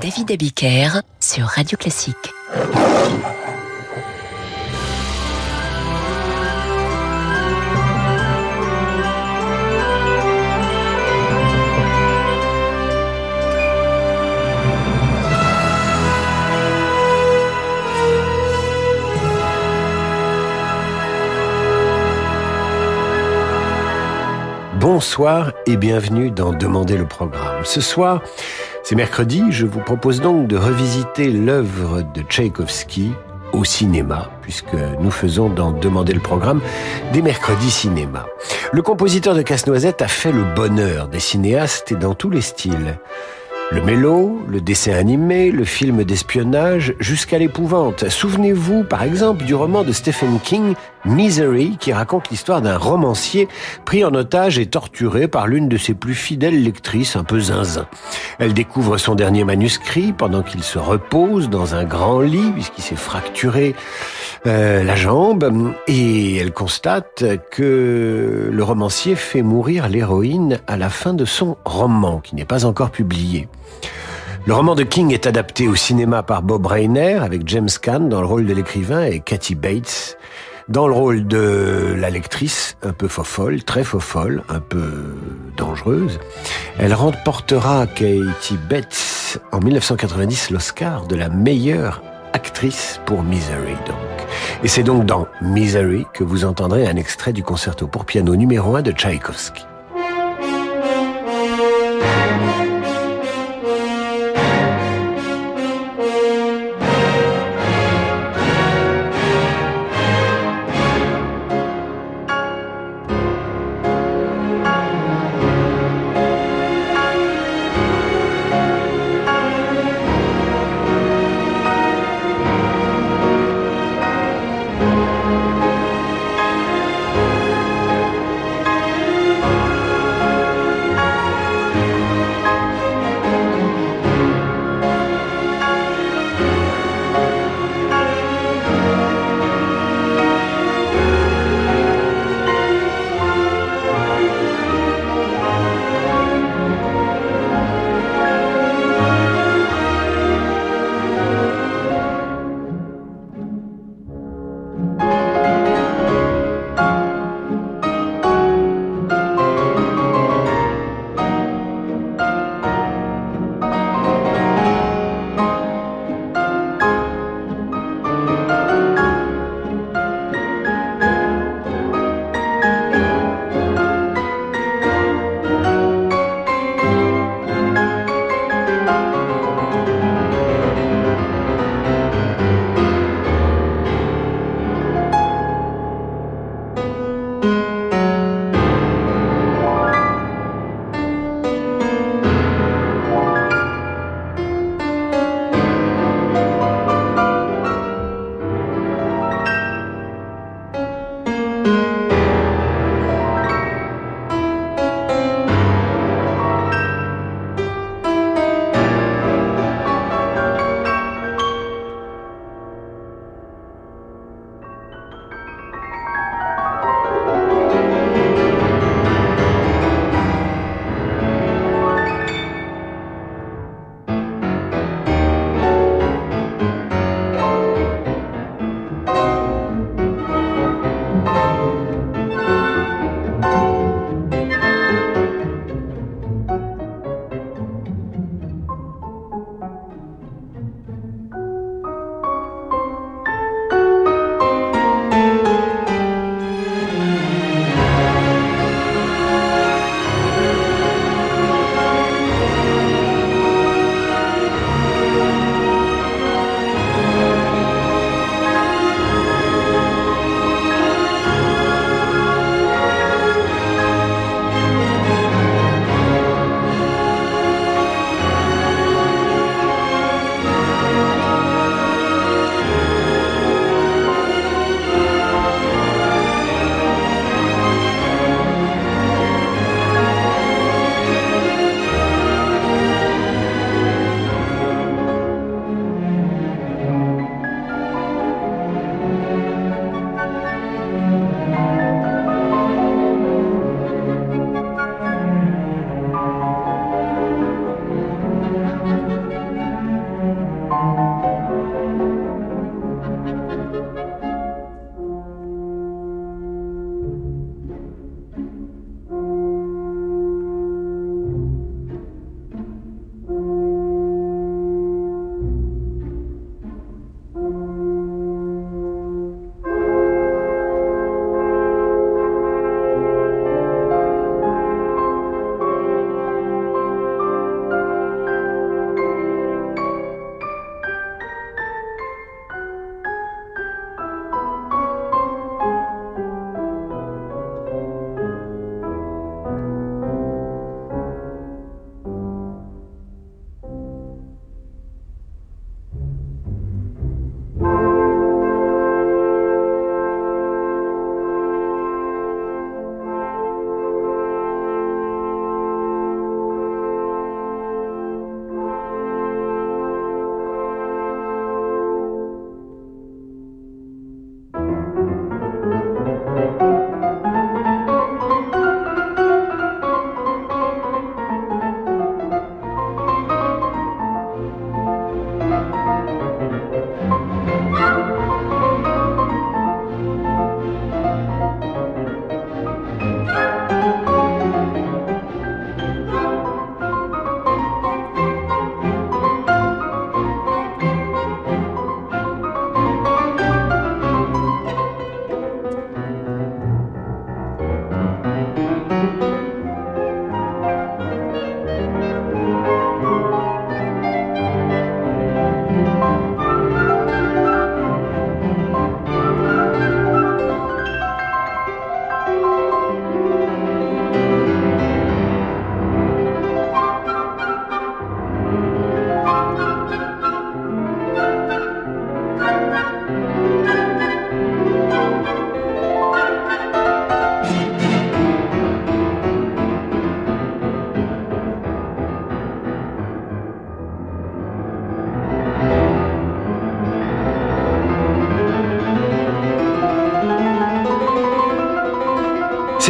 David Abiker sur Radio Classique. Bonsoir et bienvenue dans Demander le programme. Ce soir, c'est mercredi, je vous propose donc de revisiter l'œuvre de Tchaïkovski au cinéma, puisque nous faisons dans Demander le programme des mercredis cinéma. Le compositeur de Casse-Noisette a fait le bonheur des cinéastes et dans tous les styles. Le mélo, le dessin animé, le film d'espionnage, jusqu'à l'épouvante. Souvenez-vous, par exemple, du roman de Stephen King, Misery, qui raconte l'histoire d'un romancier pris en otage et torturé par l'une de ses plus fidèles lectrices, un peu zinzin. Elle découvre son dernier manuscrit pendant qu'il se repose dans un grand lit, puisqu'il s'est fracturé euh, la jambe, et elle constate que le romancier fait mourir l'héroïne à la fin de son roman, qui n'est pas encore publié. Le roman de King est adapté au cinéma par Bob Rainer avec James Caan dans le rôle de l'écrivain et Kathy Bates dans le rôle de la lectrice, un peu fofolle, très fofolle, un peu dangereuse. Elle remportera Katie Bates en 1990 l'Oscar de la meilleure actrice pour Misery donc. Et c'est donc dans Misery que vous entendrez un extrait du concerto pour piano numéro 1 de Tchaïkovski.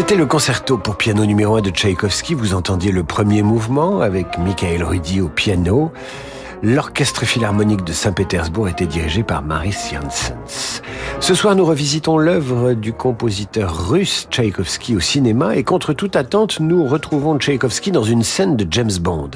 C'était le concerto pour piano numéro 1 de Tchaïkovski. Vous entendiez le premier mouvement avec Michael Rudy au piano. L'orchestre philharmonique de Saint-Pétersbourg était dirigé par Maris Janssens. Ce soir, nous revisitons l'œuvre du compositeur russe Tchaïkovski au cinéma et contre toute attente, nous retrouvons Tchaïkovski dans une scène de James Bond.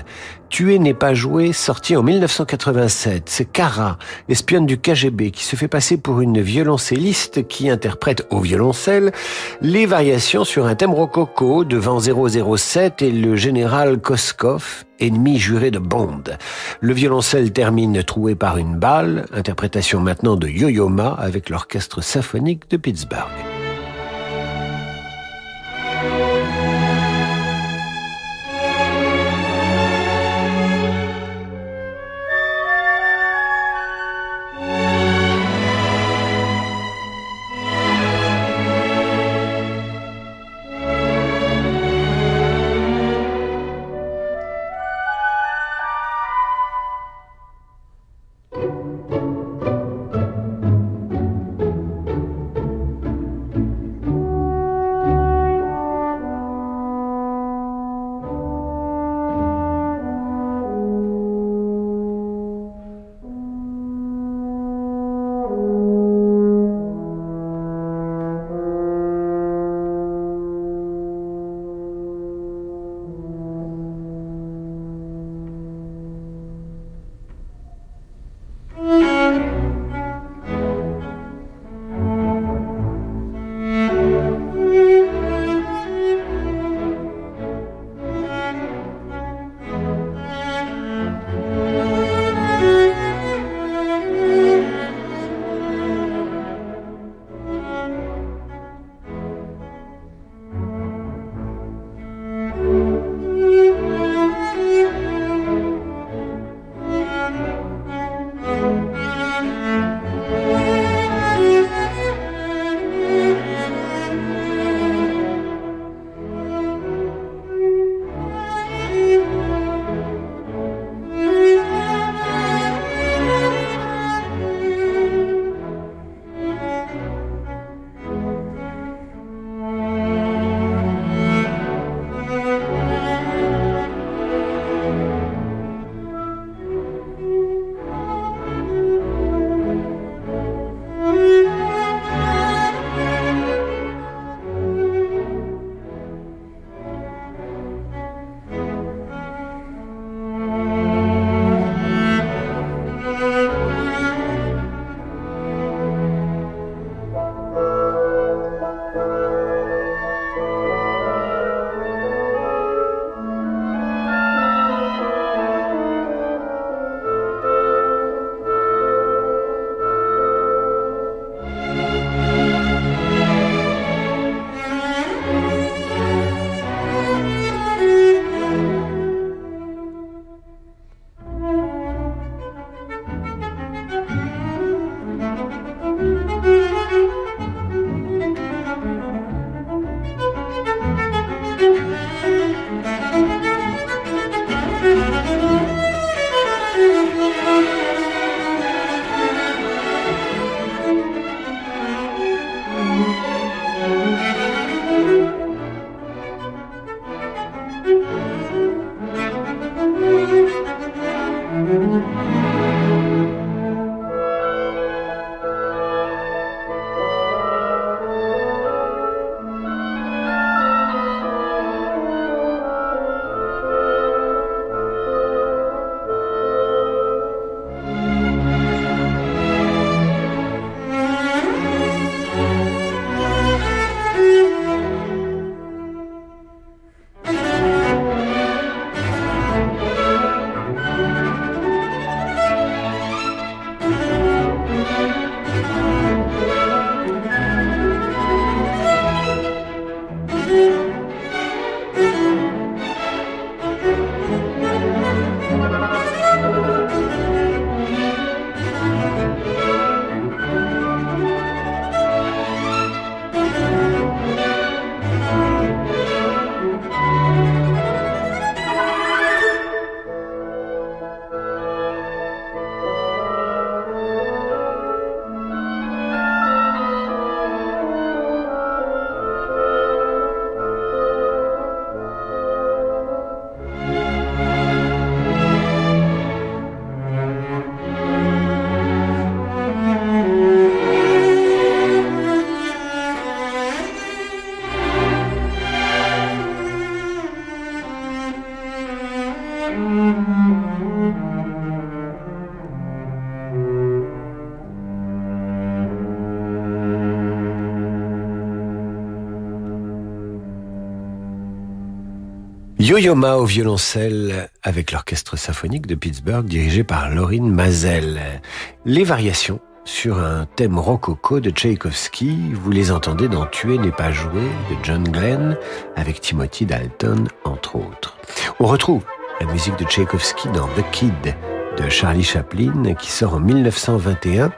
Tuer n'est pas joué, sorti en 1987. C'est Kara, espionne du KGB, qui se fait passer pour une violoncelliste qui interprète au violoncelle les variations sur un thème rococo devant 007 et le général Koskov, ennemi juré de Bond. Le violoncelle termine troué par une balle, interprétation maintenant de Yo-Yo Ma avec l'orchestre symphonique de Pittsburgh. Yo-Yo au violoncelle avec l'orchestre symphonique de Pittsburgh dirigé par Laurine Mazel. Les variations sur un thème rococo de Tchaïkovski, vous les entendez dans Tuer n'est pas joué de John Glenn avec Timothy Dalton entre autres. On retrouve la musique de Tchaïkovski dans The Kid de Charlie Chaplin qui sort en 1921.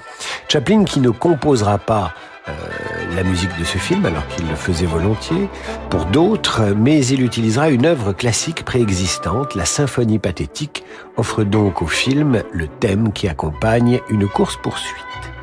Chaplin qui ne composera pas la musique de ce film, alors qu'il le faisait volontiers, pour d'autres, mais il utilisera une œuvre classique préexistante, la symphonie pathétique, offre donc au film le thème qui accompagne une course-poursuite.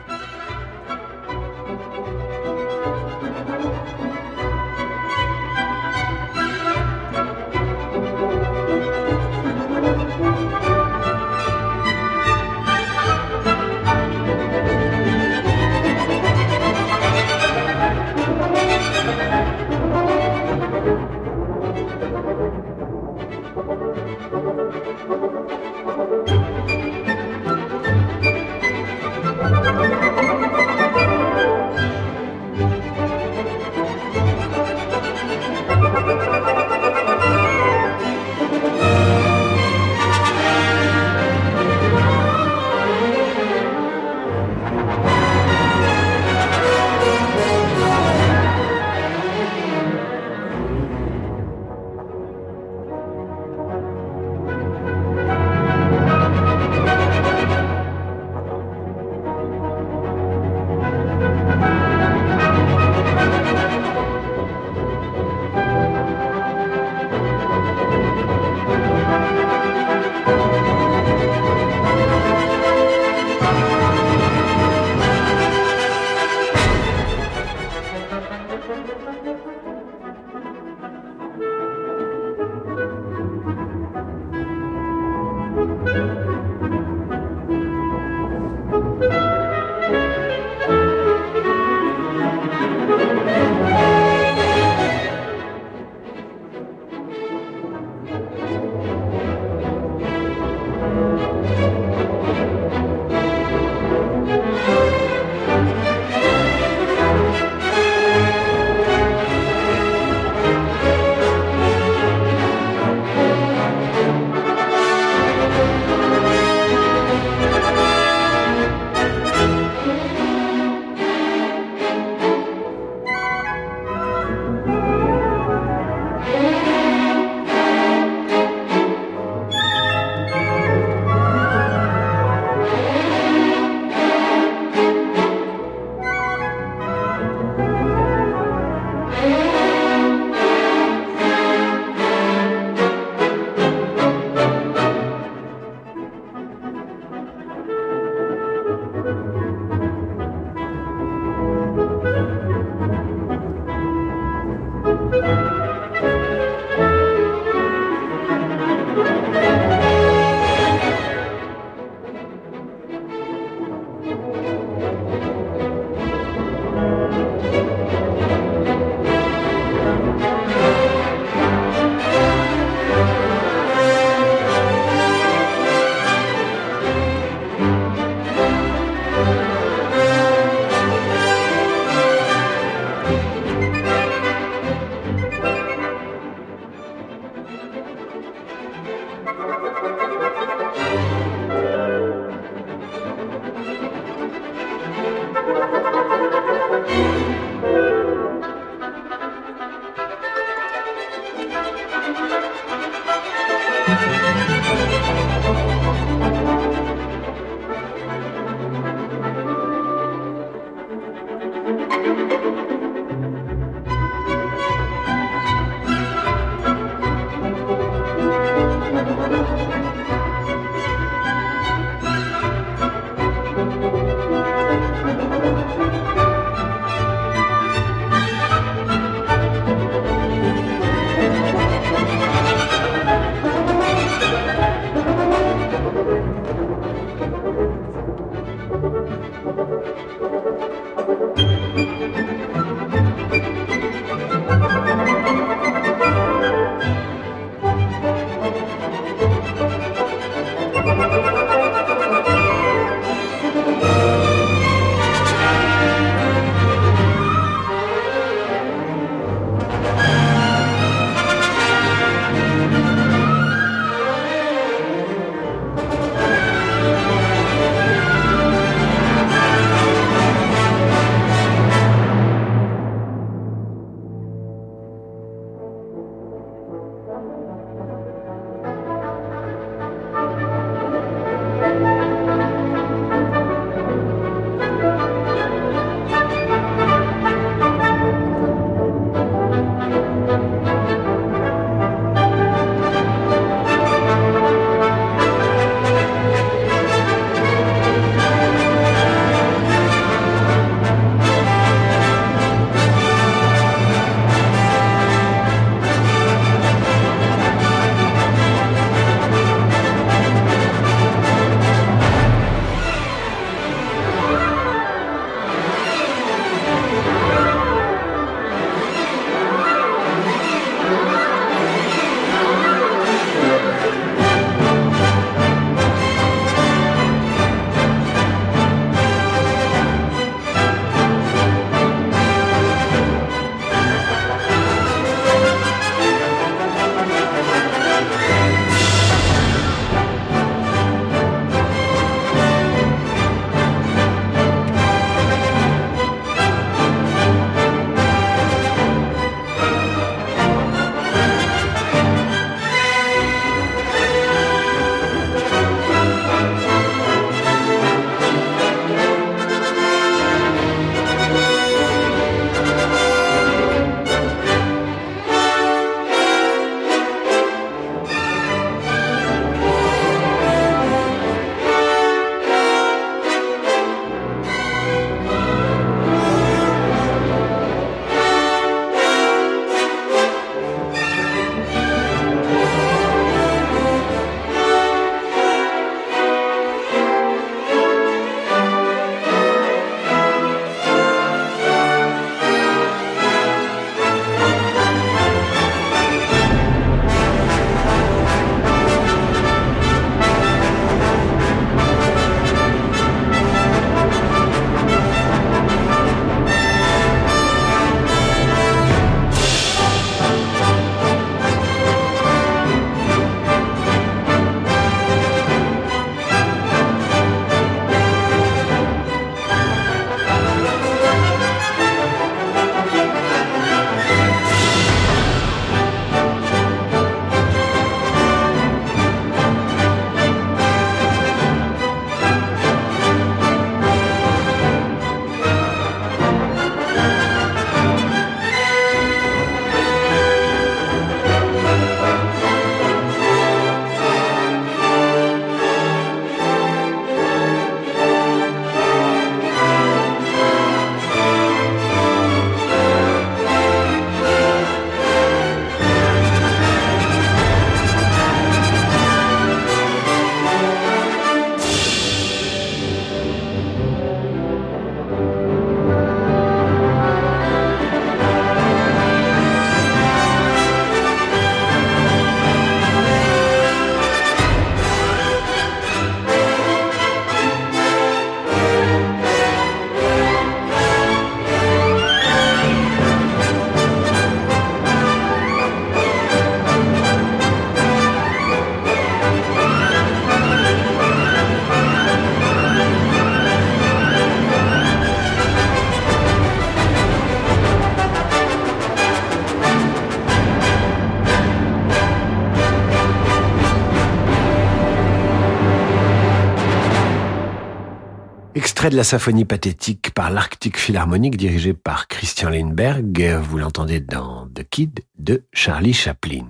Extrait de la symphonie pathétique par l'Arctique Philharmonique dirigée par Christian Lindbergh, vous l'entendez dans The Kid de Charlie Chaplin.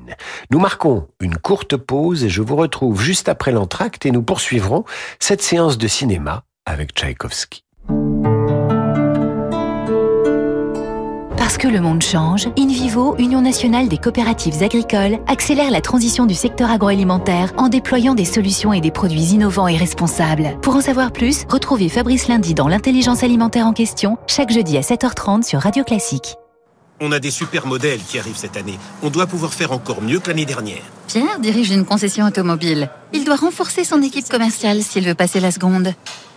Nous marquons une courte pause et je vous retrouve juste après l'entracte et nous poursuivrons cette séance de cinéma avec Tchaïkovski. Parce que le monde change, InVivo, Union nationale des coopératives agricoles, accélère la transition du secteur agroalimentaire en déployant des solutions et des produits innovants et responsables. Pour en savoir plus, retrouvez Fabrice Lundi dans l'intelligence alimentaire en question, chaque jeudi à 7h30 sur Radio Classique. On a des super modèles qui arrivent cette année. On doit pouvoir faire encore mieux que l'année dernière. Pierre dirige une concession automobile. Il doit renforcer son équipe commerciale s'il veut passer la seconde.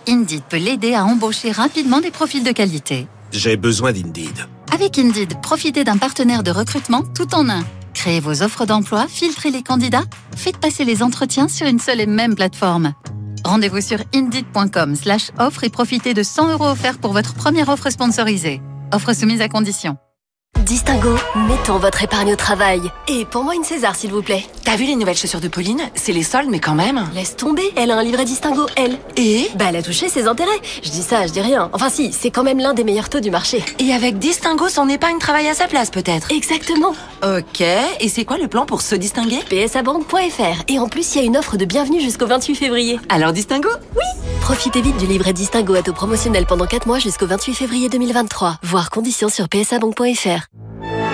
Indeed peut l'aider à embaucher rapidement des profils de qualité. J'ai besoin d'Indeed. Avec Indeed, profitez d'un partenaire de recrutement tout en un. Créez vos offres d'emploi, filtrez les candidats, faites passer les entretiens sur une seule et même plateforme. Rendez-vous sur indeed.com slash offre et profitez de 100 euros offerts pour votre première offre sponsorisée. Offre soumise à condition. Distingo, mettons votre épargne au travail. Et pour moi une César, s'il vous plaît. T'as vu les nouvelles chaussures de Pauline? C'est les soldes, mais quand même. Laisse tomber, elle a un livret Distingo, elle. Et? Bah elle a touché ses intérêts. Je dis ça, je dis rien. Enfin si, c'est quand même l'un des meilleurs taux du marché. Et avec Distingo, son épargne travaille à sa place, peut-être? Exactement. Ok, et c'est quoi le plan pour se distinguer? Psabank.fr. Et en plus, il y a une offre de bienvenue jusqu'au 28 février. Alors Distingo? Profitez vite du livret Distingo à taux promotionnel pendant 4 mois jusqu'au 28 février 2023. Voir conditions sur psabank.fr.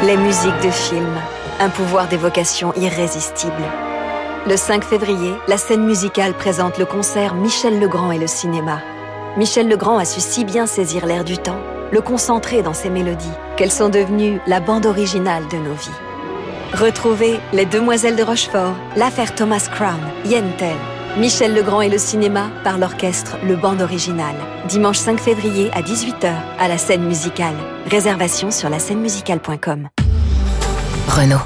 Les musiques de films, un pouvoir d'évocation irrésistible. Le 5 février, la scène musicale présente le concert Michel Legrand et le cinéma. Michel Legrand a su si bien saisir l'air du temps, le concentrer dans ses mélodies, qu'elles sont devenues la bande originale de nos vies. Retrouvez Les Demoiselles de Rochefort, l'affaire Thomas Crown, Yentel, Michel Legrand et le cinéma par l'orchestre Le Band Original. Dimanche 5 février à 18h à la scène musicale. Réservation sur la musicale.com. Renault.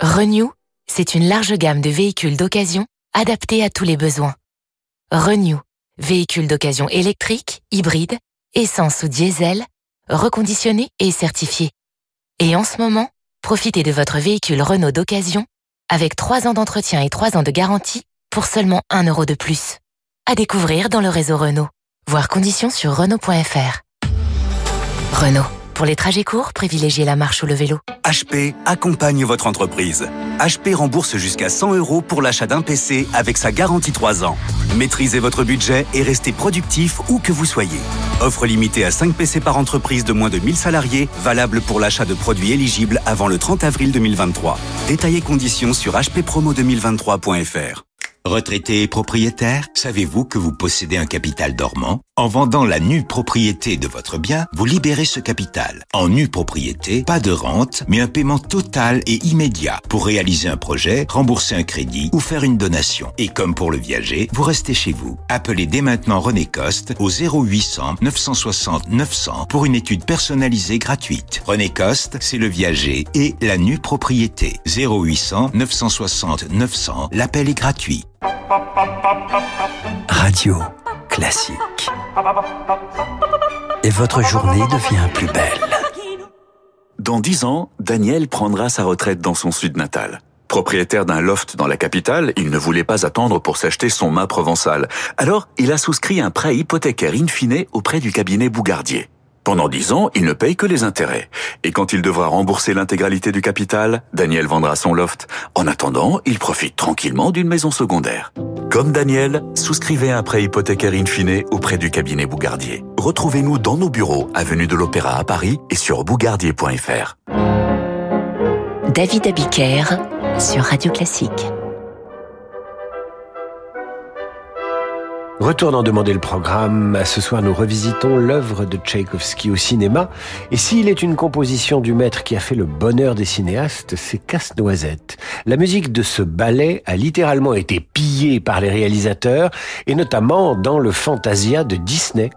Renew, c'est une large gamme de véhicules d'occasion adaptés à tous les besoins. Renew, véhicules d'occasion électriques, hybrides, essence ou diesel, reconditionnés et certifiés. Et en ce moment, profitez de votre véhicule Renault d'occasion avec 3 ans d'entretien et 3 ans de garantie pour seulement 1 euro de plus. À découvrir dans le réseau Renault. Voir conditions sur Renault.fr. Renault. Pour les trajets courts, privilégiez la marche ou le vélo. HP accompagne votre entreprise. HP rembourse jusqu'à 100 euros pour l'achat d'un PC avec sa garantie 3 ans. Maîtrisez votre budget et restez productif où que vous soyez. Offre limitée à 5 PC par entreprise de moins de 1000 salariés, valable pour l'achat de produits éligibles avant le 30 avril 2023. Détaillez conditions sur hppromo2023.fr. Retraité et propriétaire, savez-vous que vous possédez un capital dormant? En vendant la nue propriété de votre bien, vous libérez ce capital. En nue propriété, pas de rente, mais un paiement total et immédiat pour réaliser un projet, rembourser un crédit ou faire une donation. Et comme pour le viager, vous restez chez vous. Appelez dès maintenant René Coste au 0800 960 900 pour une étude personnalisée gratuite. René Coste, c'est le viager et la nue propriété. 0800 960 900. L'appel est gratuit. Radio classique. Et votre journée devient plus belle. Dans dix ans, Daniel prendra sa retraite dans son sud natal. Propriétaire d'un loft dans la capitale, il ne voulait pas attendre pour s'acheter son mât provençal. Alors, il a souscrit un prêt hypothécaire in fine auprès du cabinet Bougardier. Pendant dix ans, il ne paye que les intérêts. Et quand il devra rembourser l'intégralité du capital, Daniel vendra son loft. En attendant, il profite tranquillement d'une maison secondaire. Comme Daniel, souscrivez un prêt hypothécaire in fine auprès du cabinet Bougardier. Retrouvez-nous dans nos bureaux, avenue de l'Opéra à Paris et sur bougardier.fr. David Abiker sur Radio Classique. Retour d'en demander le programme. Ce soir, nous revisitons l'œuvre de Tchaïkovski au cinéma. Et s'il est une composition du maître qui a fait le bonheur des cinéastes, c'est Casse-Noisette. La musique de ce ballet a littéralement été pillée par les réalisateurs, et notamment dans le Fantasia de Disney.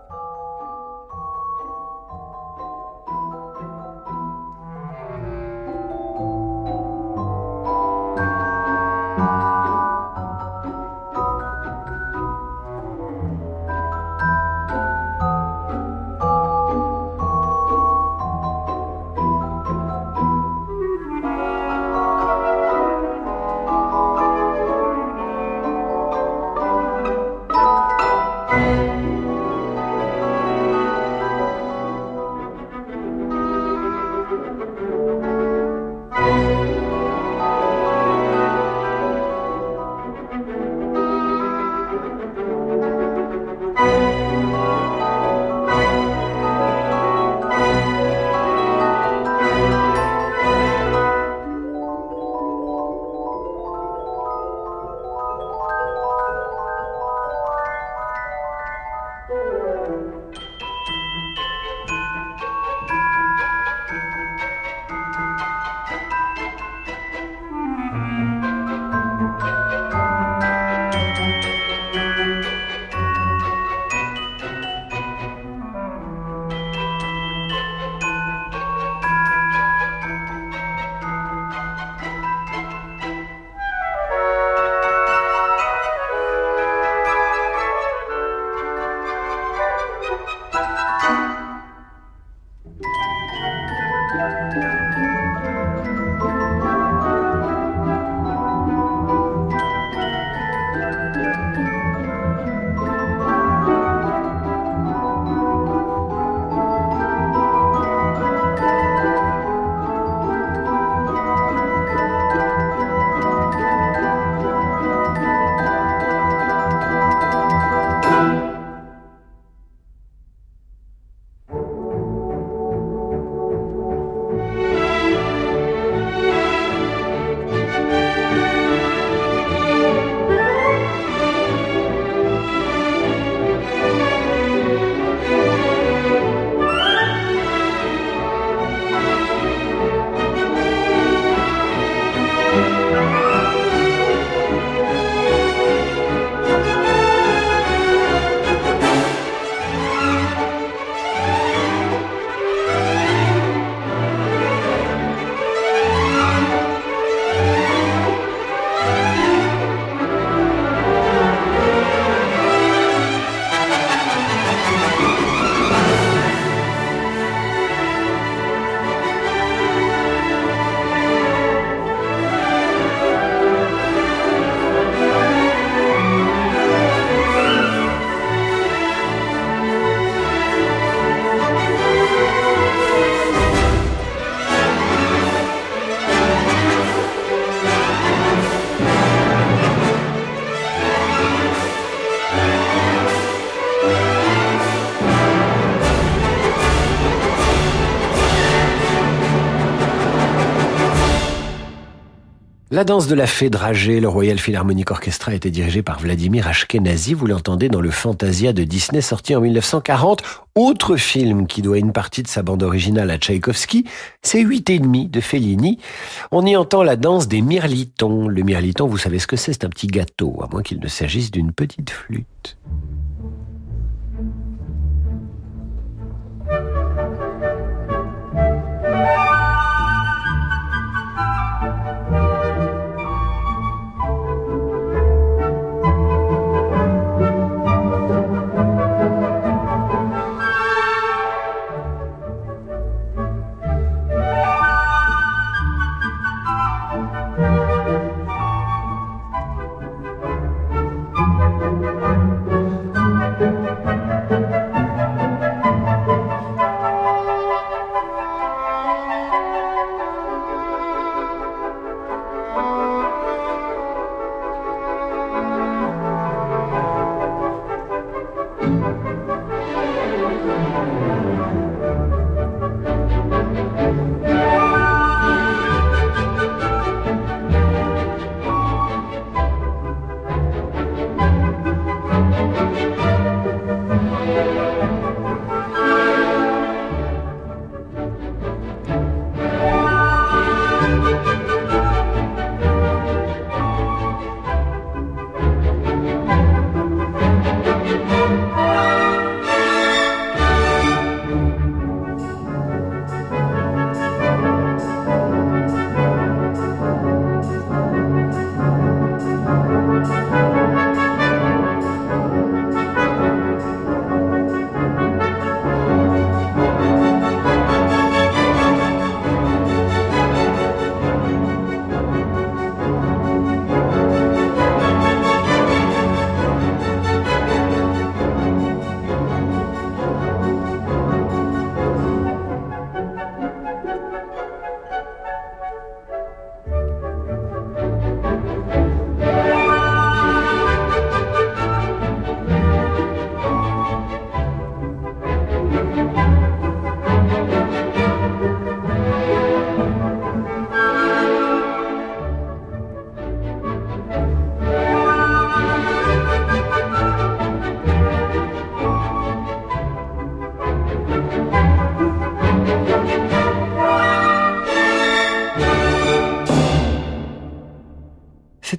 La danse de la fée dragée, le Royal Philharmonic Orchestra, été dirigé par Vladimir Ashkenazi. Vous l'entendez dans le Fantasia de Disney sorti en 1940. Autre film qui doit une partie de sa bande originale à Tchaïkovski, c'est Huit et demi de Fellini. On y entend la danse des mirlitons. Le mirliton, vous savez ce que c'est, c'est un petit gâteau, à moins qu'il ne s'agisse d'une petite flûte.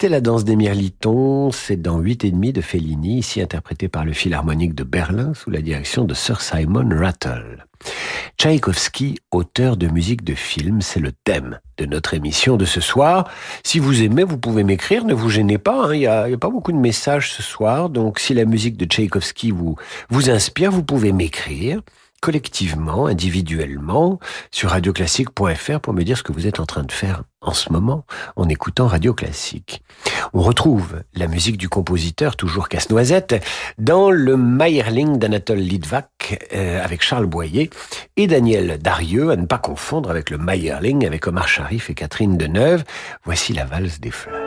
C'était la danse des Mirlitons, c'est dans 8 et demi de Fellini, ici interprété par le Philharmonique de Berlin sous la direction de Sir Simon Rattle. Tchaïkovski, auteur de musique de film, c'est le thème de notre émission de ce soir. Si vous aimez, vous pouvez m'écrire, ne vous gênez pas, hein. il n'y a, a, pas beaucoup de messages ce soir, donc si la musique de Tchaïkovski vous, vous inspire, vous pouvez m'écrire collectivement, individuellement, sur radioclassique.fr pour me dire ce que vous êtes en train de faire en ce moment en écoutant Radio Classique. On retrouve la musique du compositeur, toujours Casse-Noisette, dans le Meyerling d'Anatole Litvak euh, avec Charles Boyer et Daniel Darieux, à ne pas confondre avec le Meyerling avec Omar Sharif et Catherine Deneuve. Voici la valse des fleurs.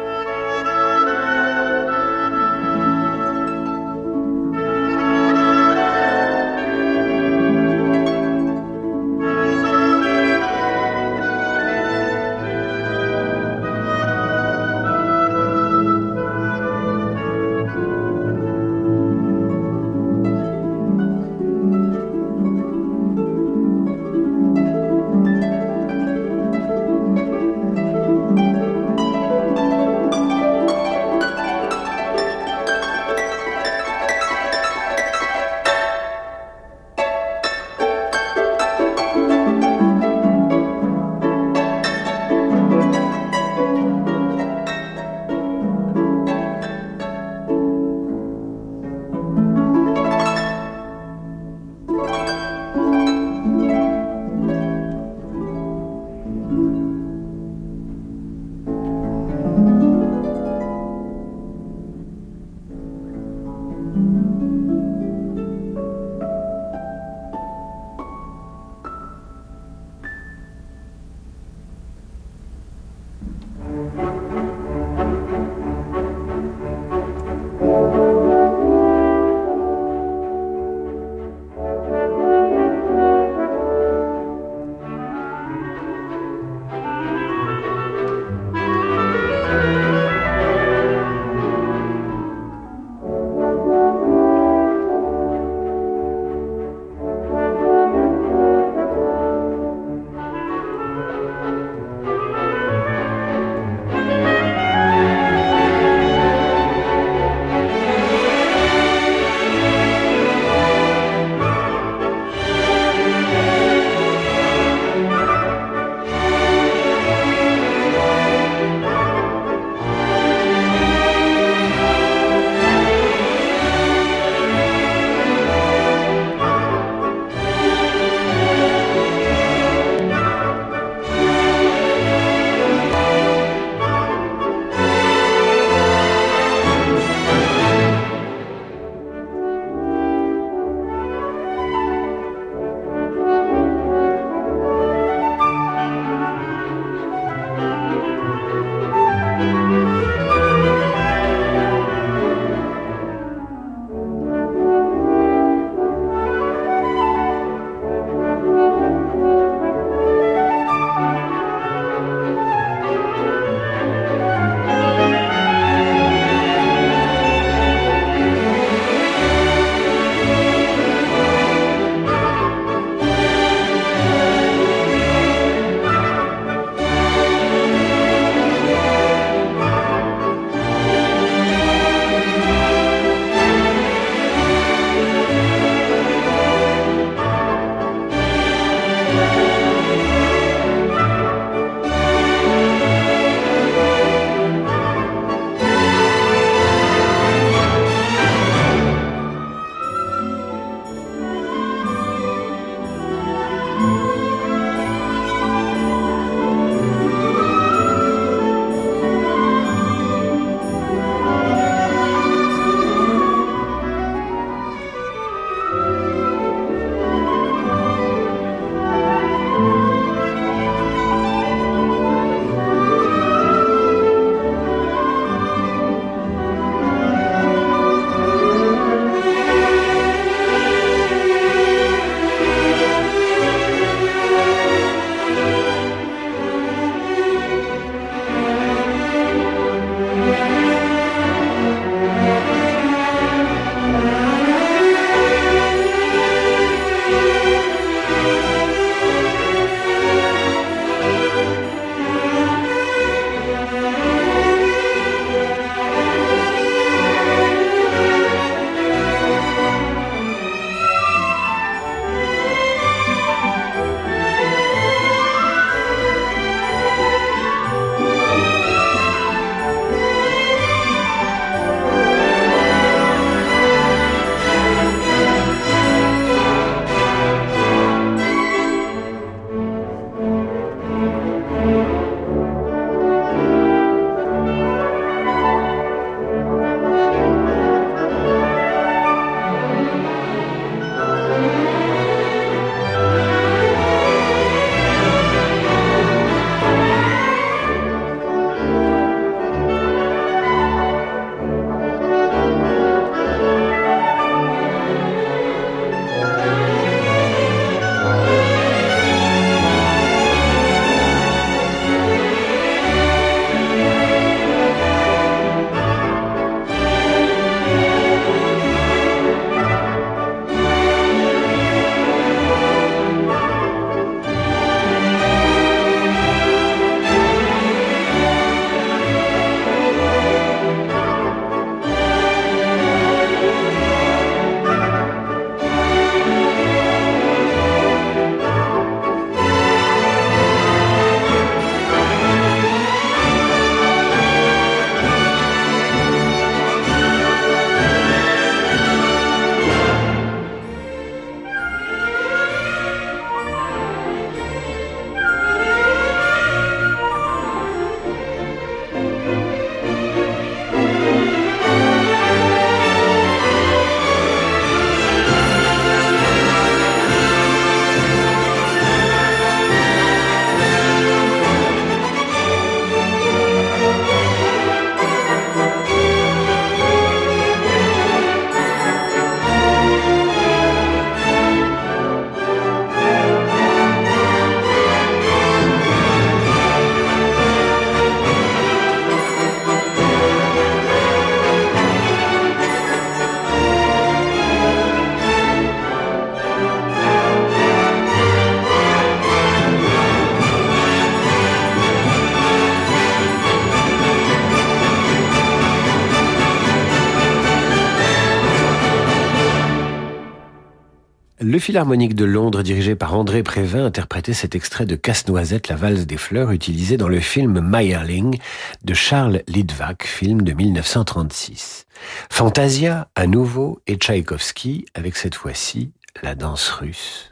Philharmonique de Londres, dirigé par André Prévin, interprétait cet extrait de Casse-Noisette, la valse des fleurs, utilisé dans le film Meyerling de Charles Litvak, film de 1936. Fantasia, à nouveau, et Tchaïkovski, avec cette fois-ci la danse russe.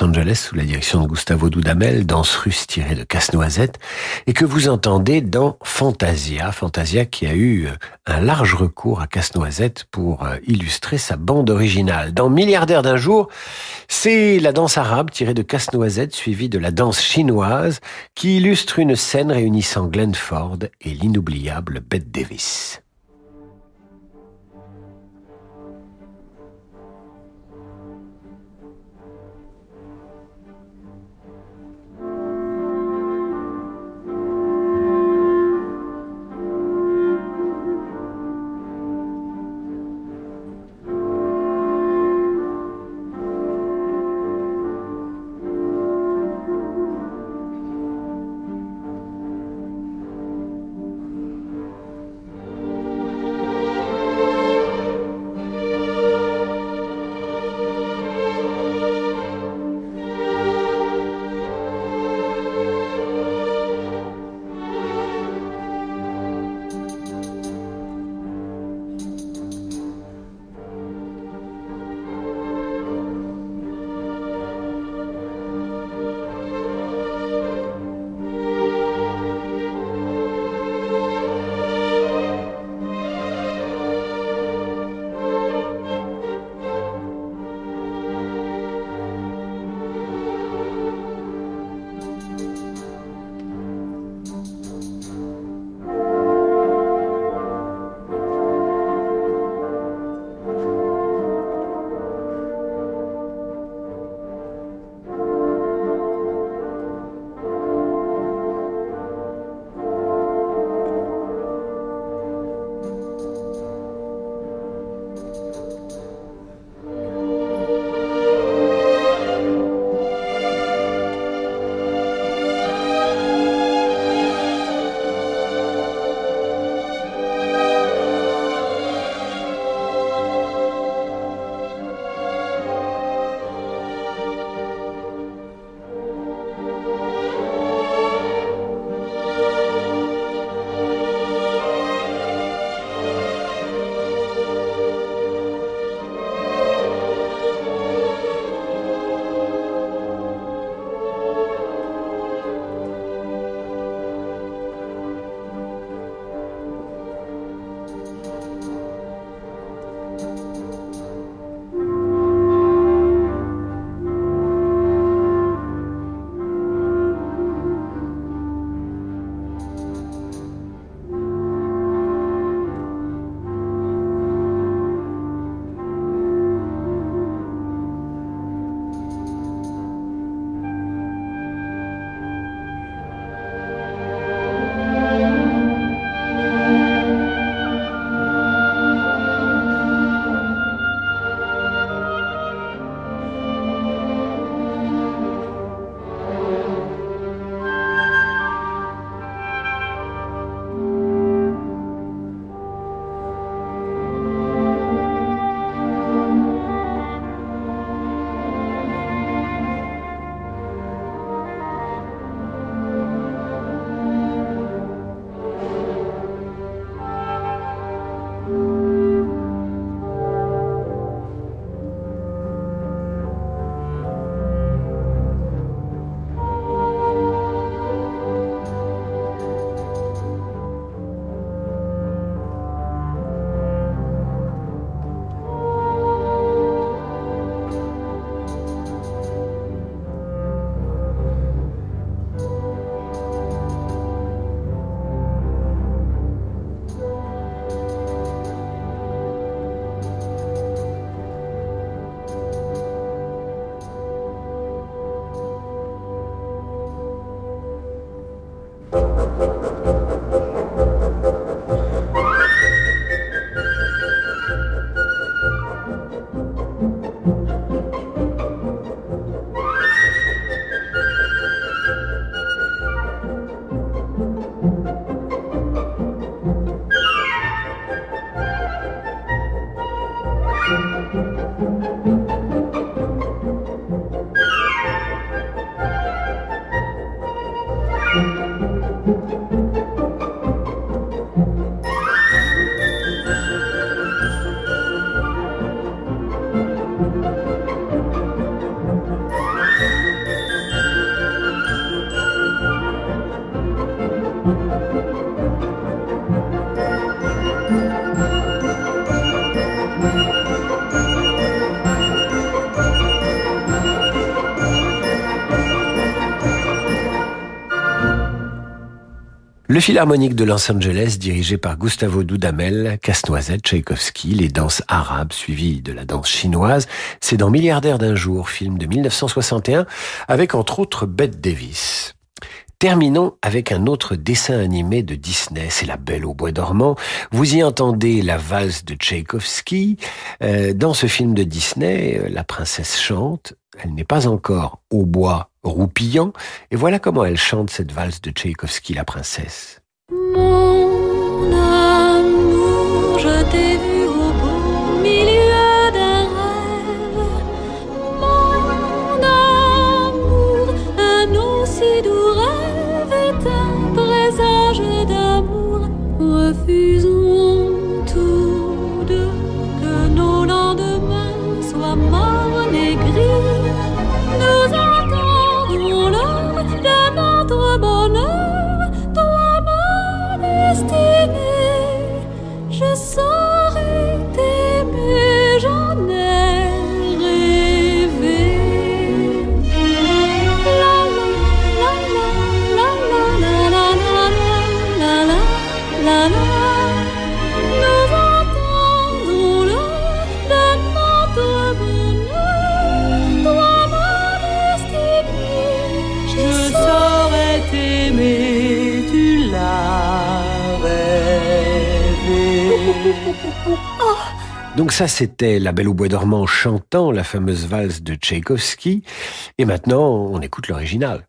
Los sous la direction de Gustavo Dudamel, danse russe tirée de Casse-Noisette, et que vous entendez dans Fantasia, Fantasia qui a eu euh, un large recours à Casse-Noisette pour euh, illustrer sa bande originale. Dans Milliardaire d'un jour, c'est la danse arabe tirée de Casse-Noisette suivie de la danse chinoise qui illustre une scène réunissant Glenn Ford et l'inoubliable Bette Davis. Philharmonique de Los Angeles, dirigé par Gustavo Dudamel, Casse-Noisette, Tchaïkovski, les danses arabes suivies de la danse chinoise, c'est dans Milliardaire d'un jour, film de 1961, avec entre autres Bette Davis. Terminons avec un autre dessin animé de Disney, c'est La Belle au bois dormant. Vous y entendez la valse de Tchaïkovski. Euh, dans ce film de Disney, euh, la princesse chante. Elle n'est pas encore au bois roupillant. Et voilà comment elle chante cette valse de Tchaïkovski, la princesse. Ça, c'était La Belle au bois dormant chantant la fameuse valse de Tchaïkovski. Et maintenant, on écoute l'original.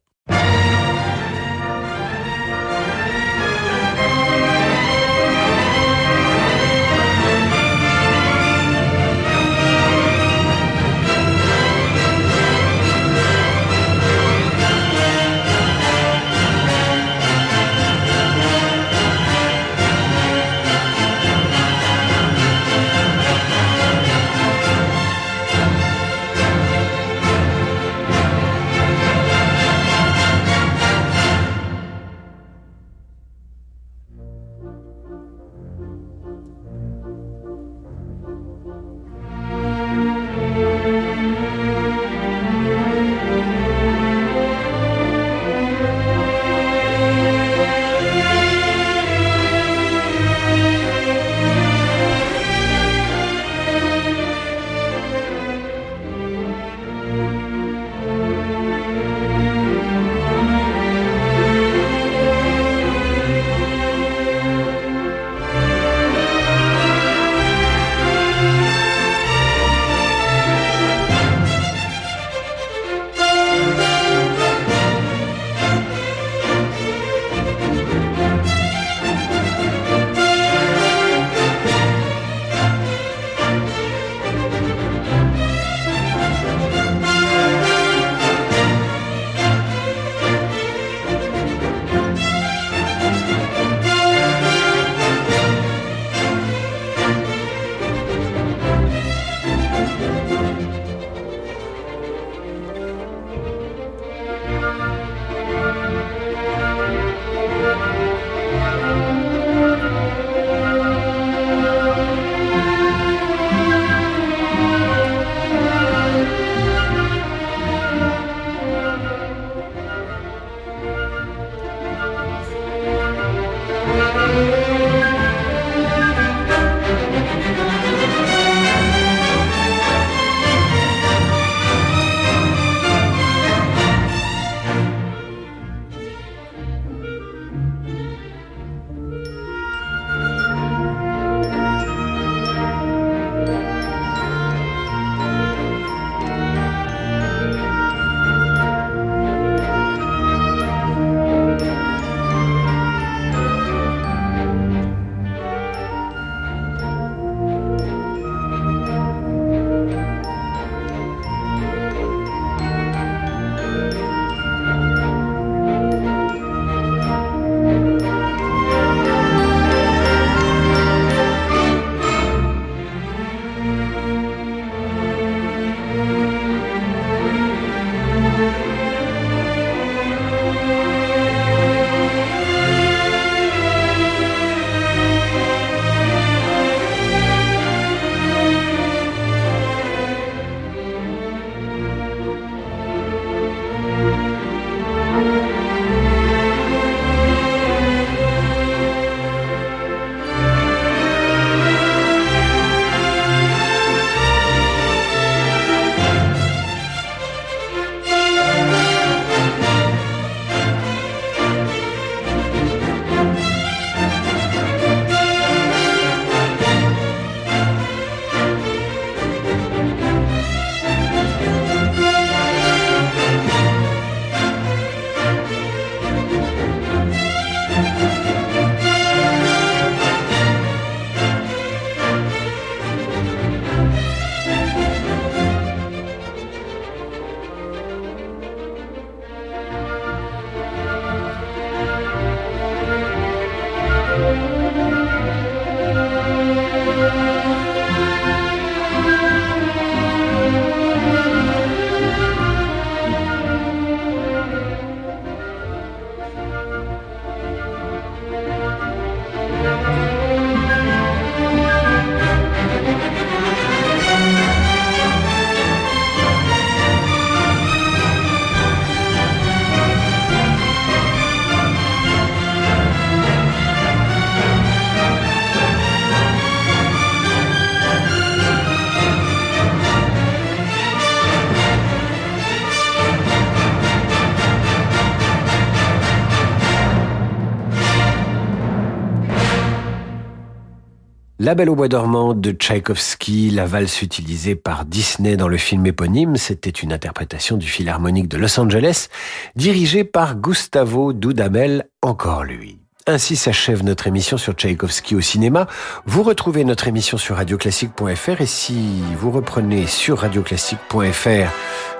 La Belle au bois dormant de Tchaïkovski, la valse utilisée par Disney dans le film éponyme, c'était une interprétation du Philharmonique de Los Angeles, dirigée par Gustavo Dudamel, encore lui. Ainsi s'achève notre émission sur Tchaïkovski au cinéma. Vous retrouvez notre émission sur radioclassique.fr et si vous reprenez sur radioclassique.fr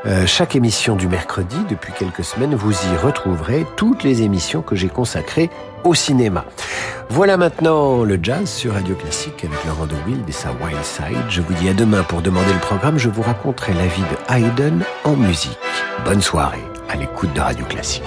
euh, chaque émission du mercredi depuis quelques semaines, vous y retrouverez toutes les émissions que j'ai consacrées au cinéma. Voilà maintenant le jazz sur Radio Classique avec Laurent de Wild et sa Wild Side. Je vous dis à demain pour demander le programme. Je vous raconterai la vie de Haydn en musique. Bonne soirée à l'écoute de Radio Classique.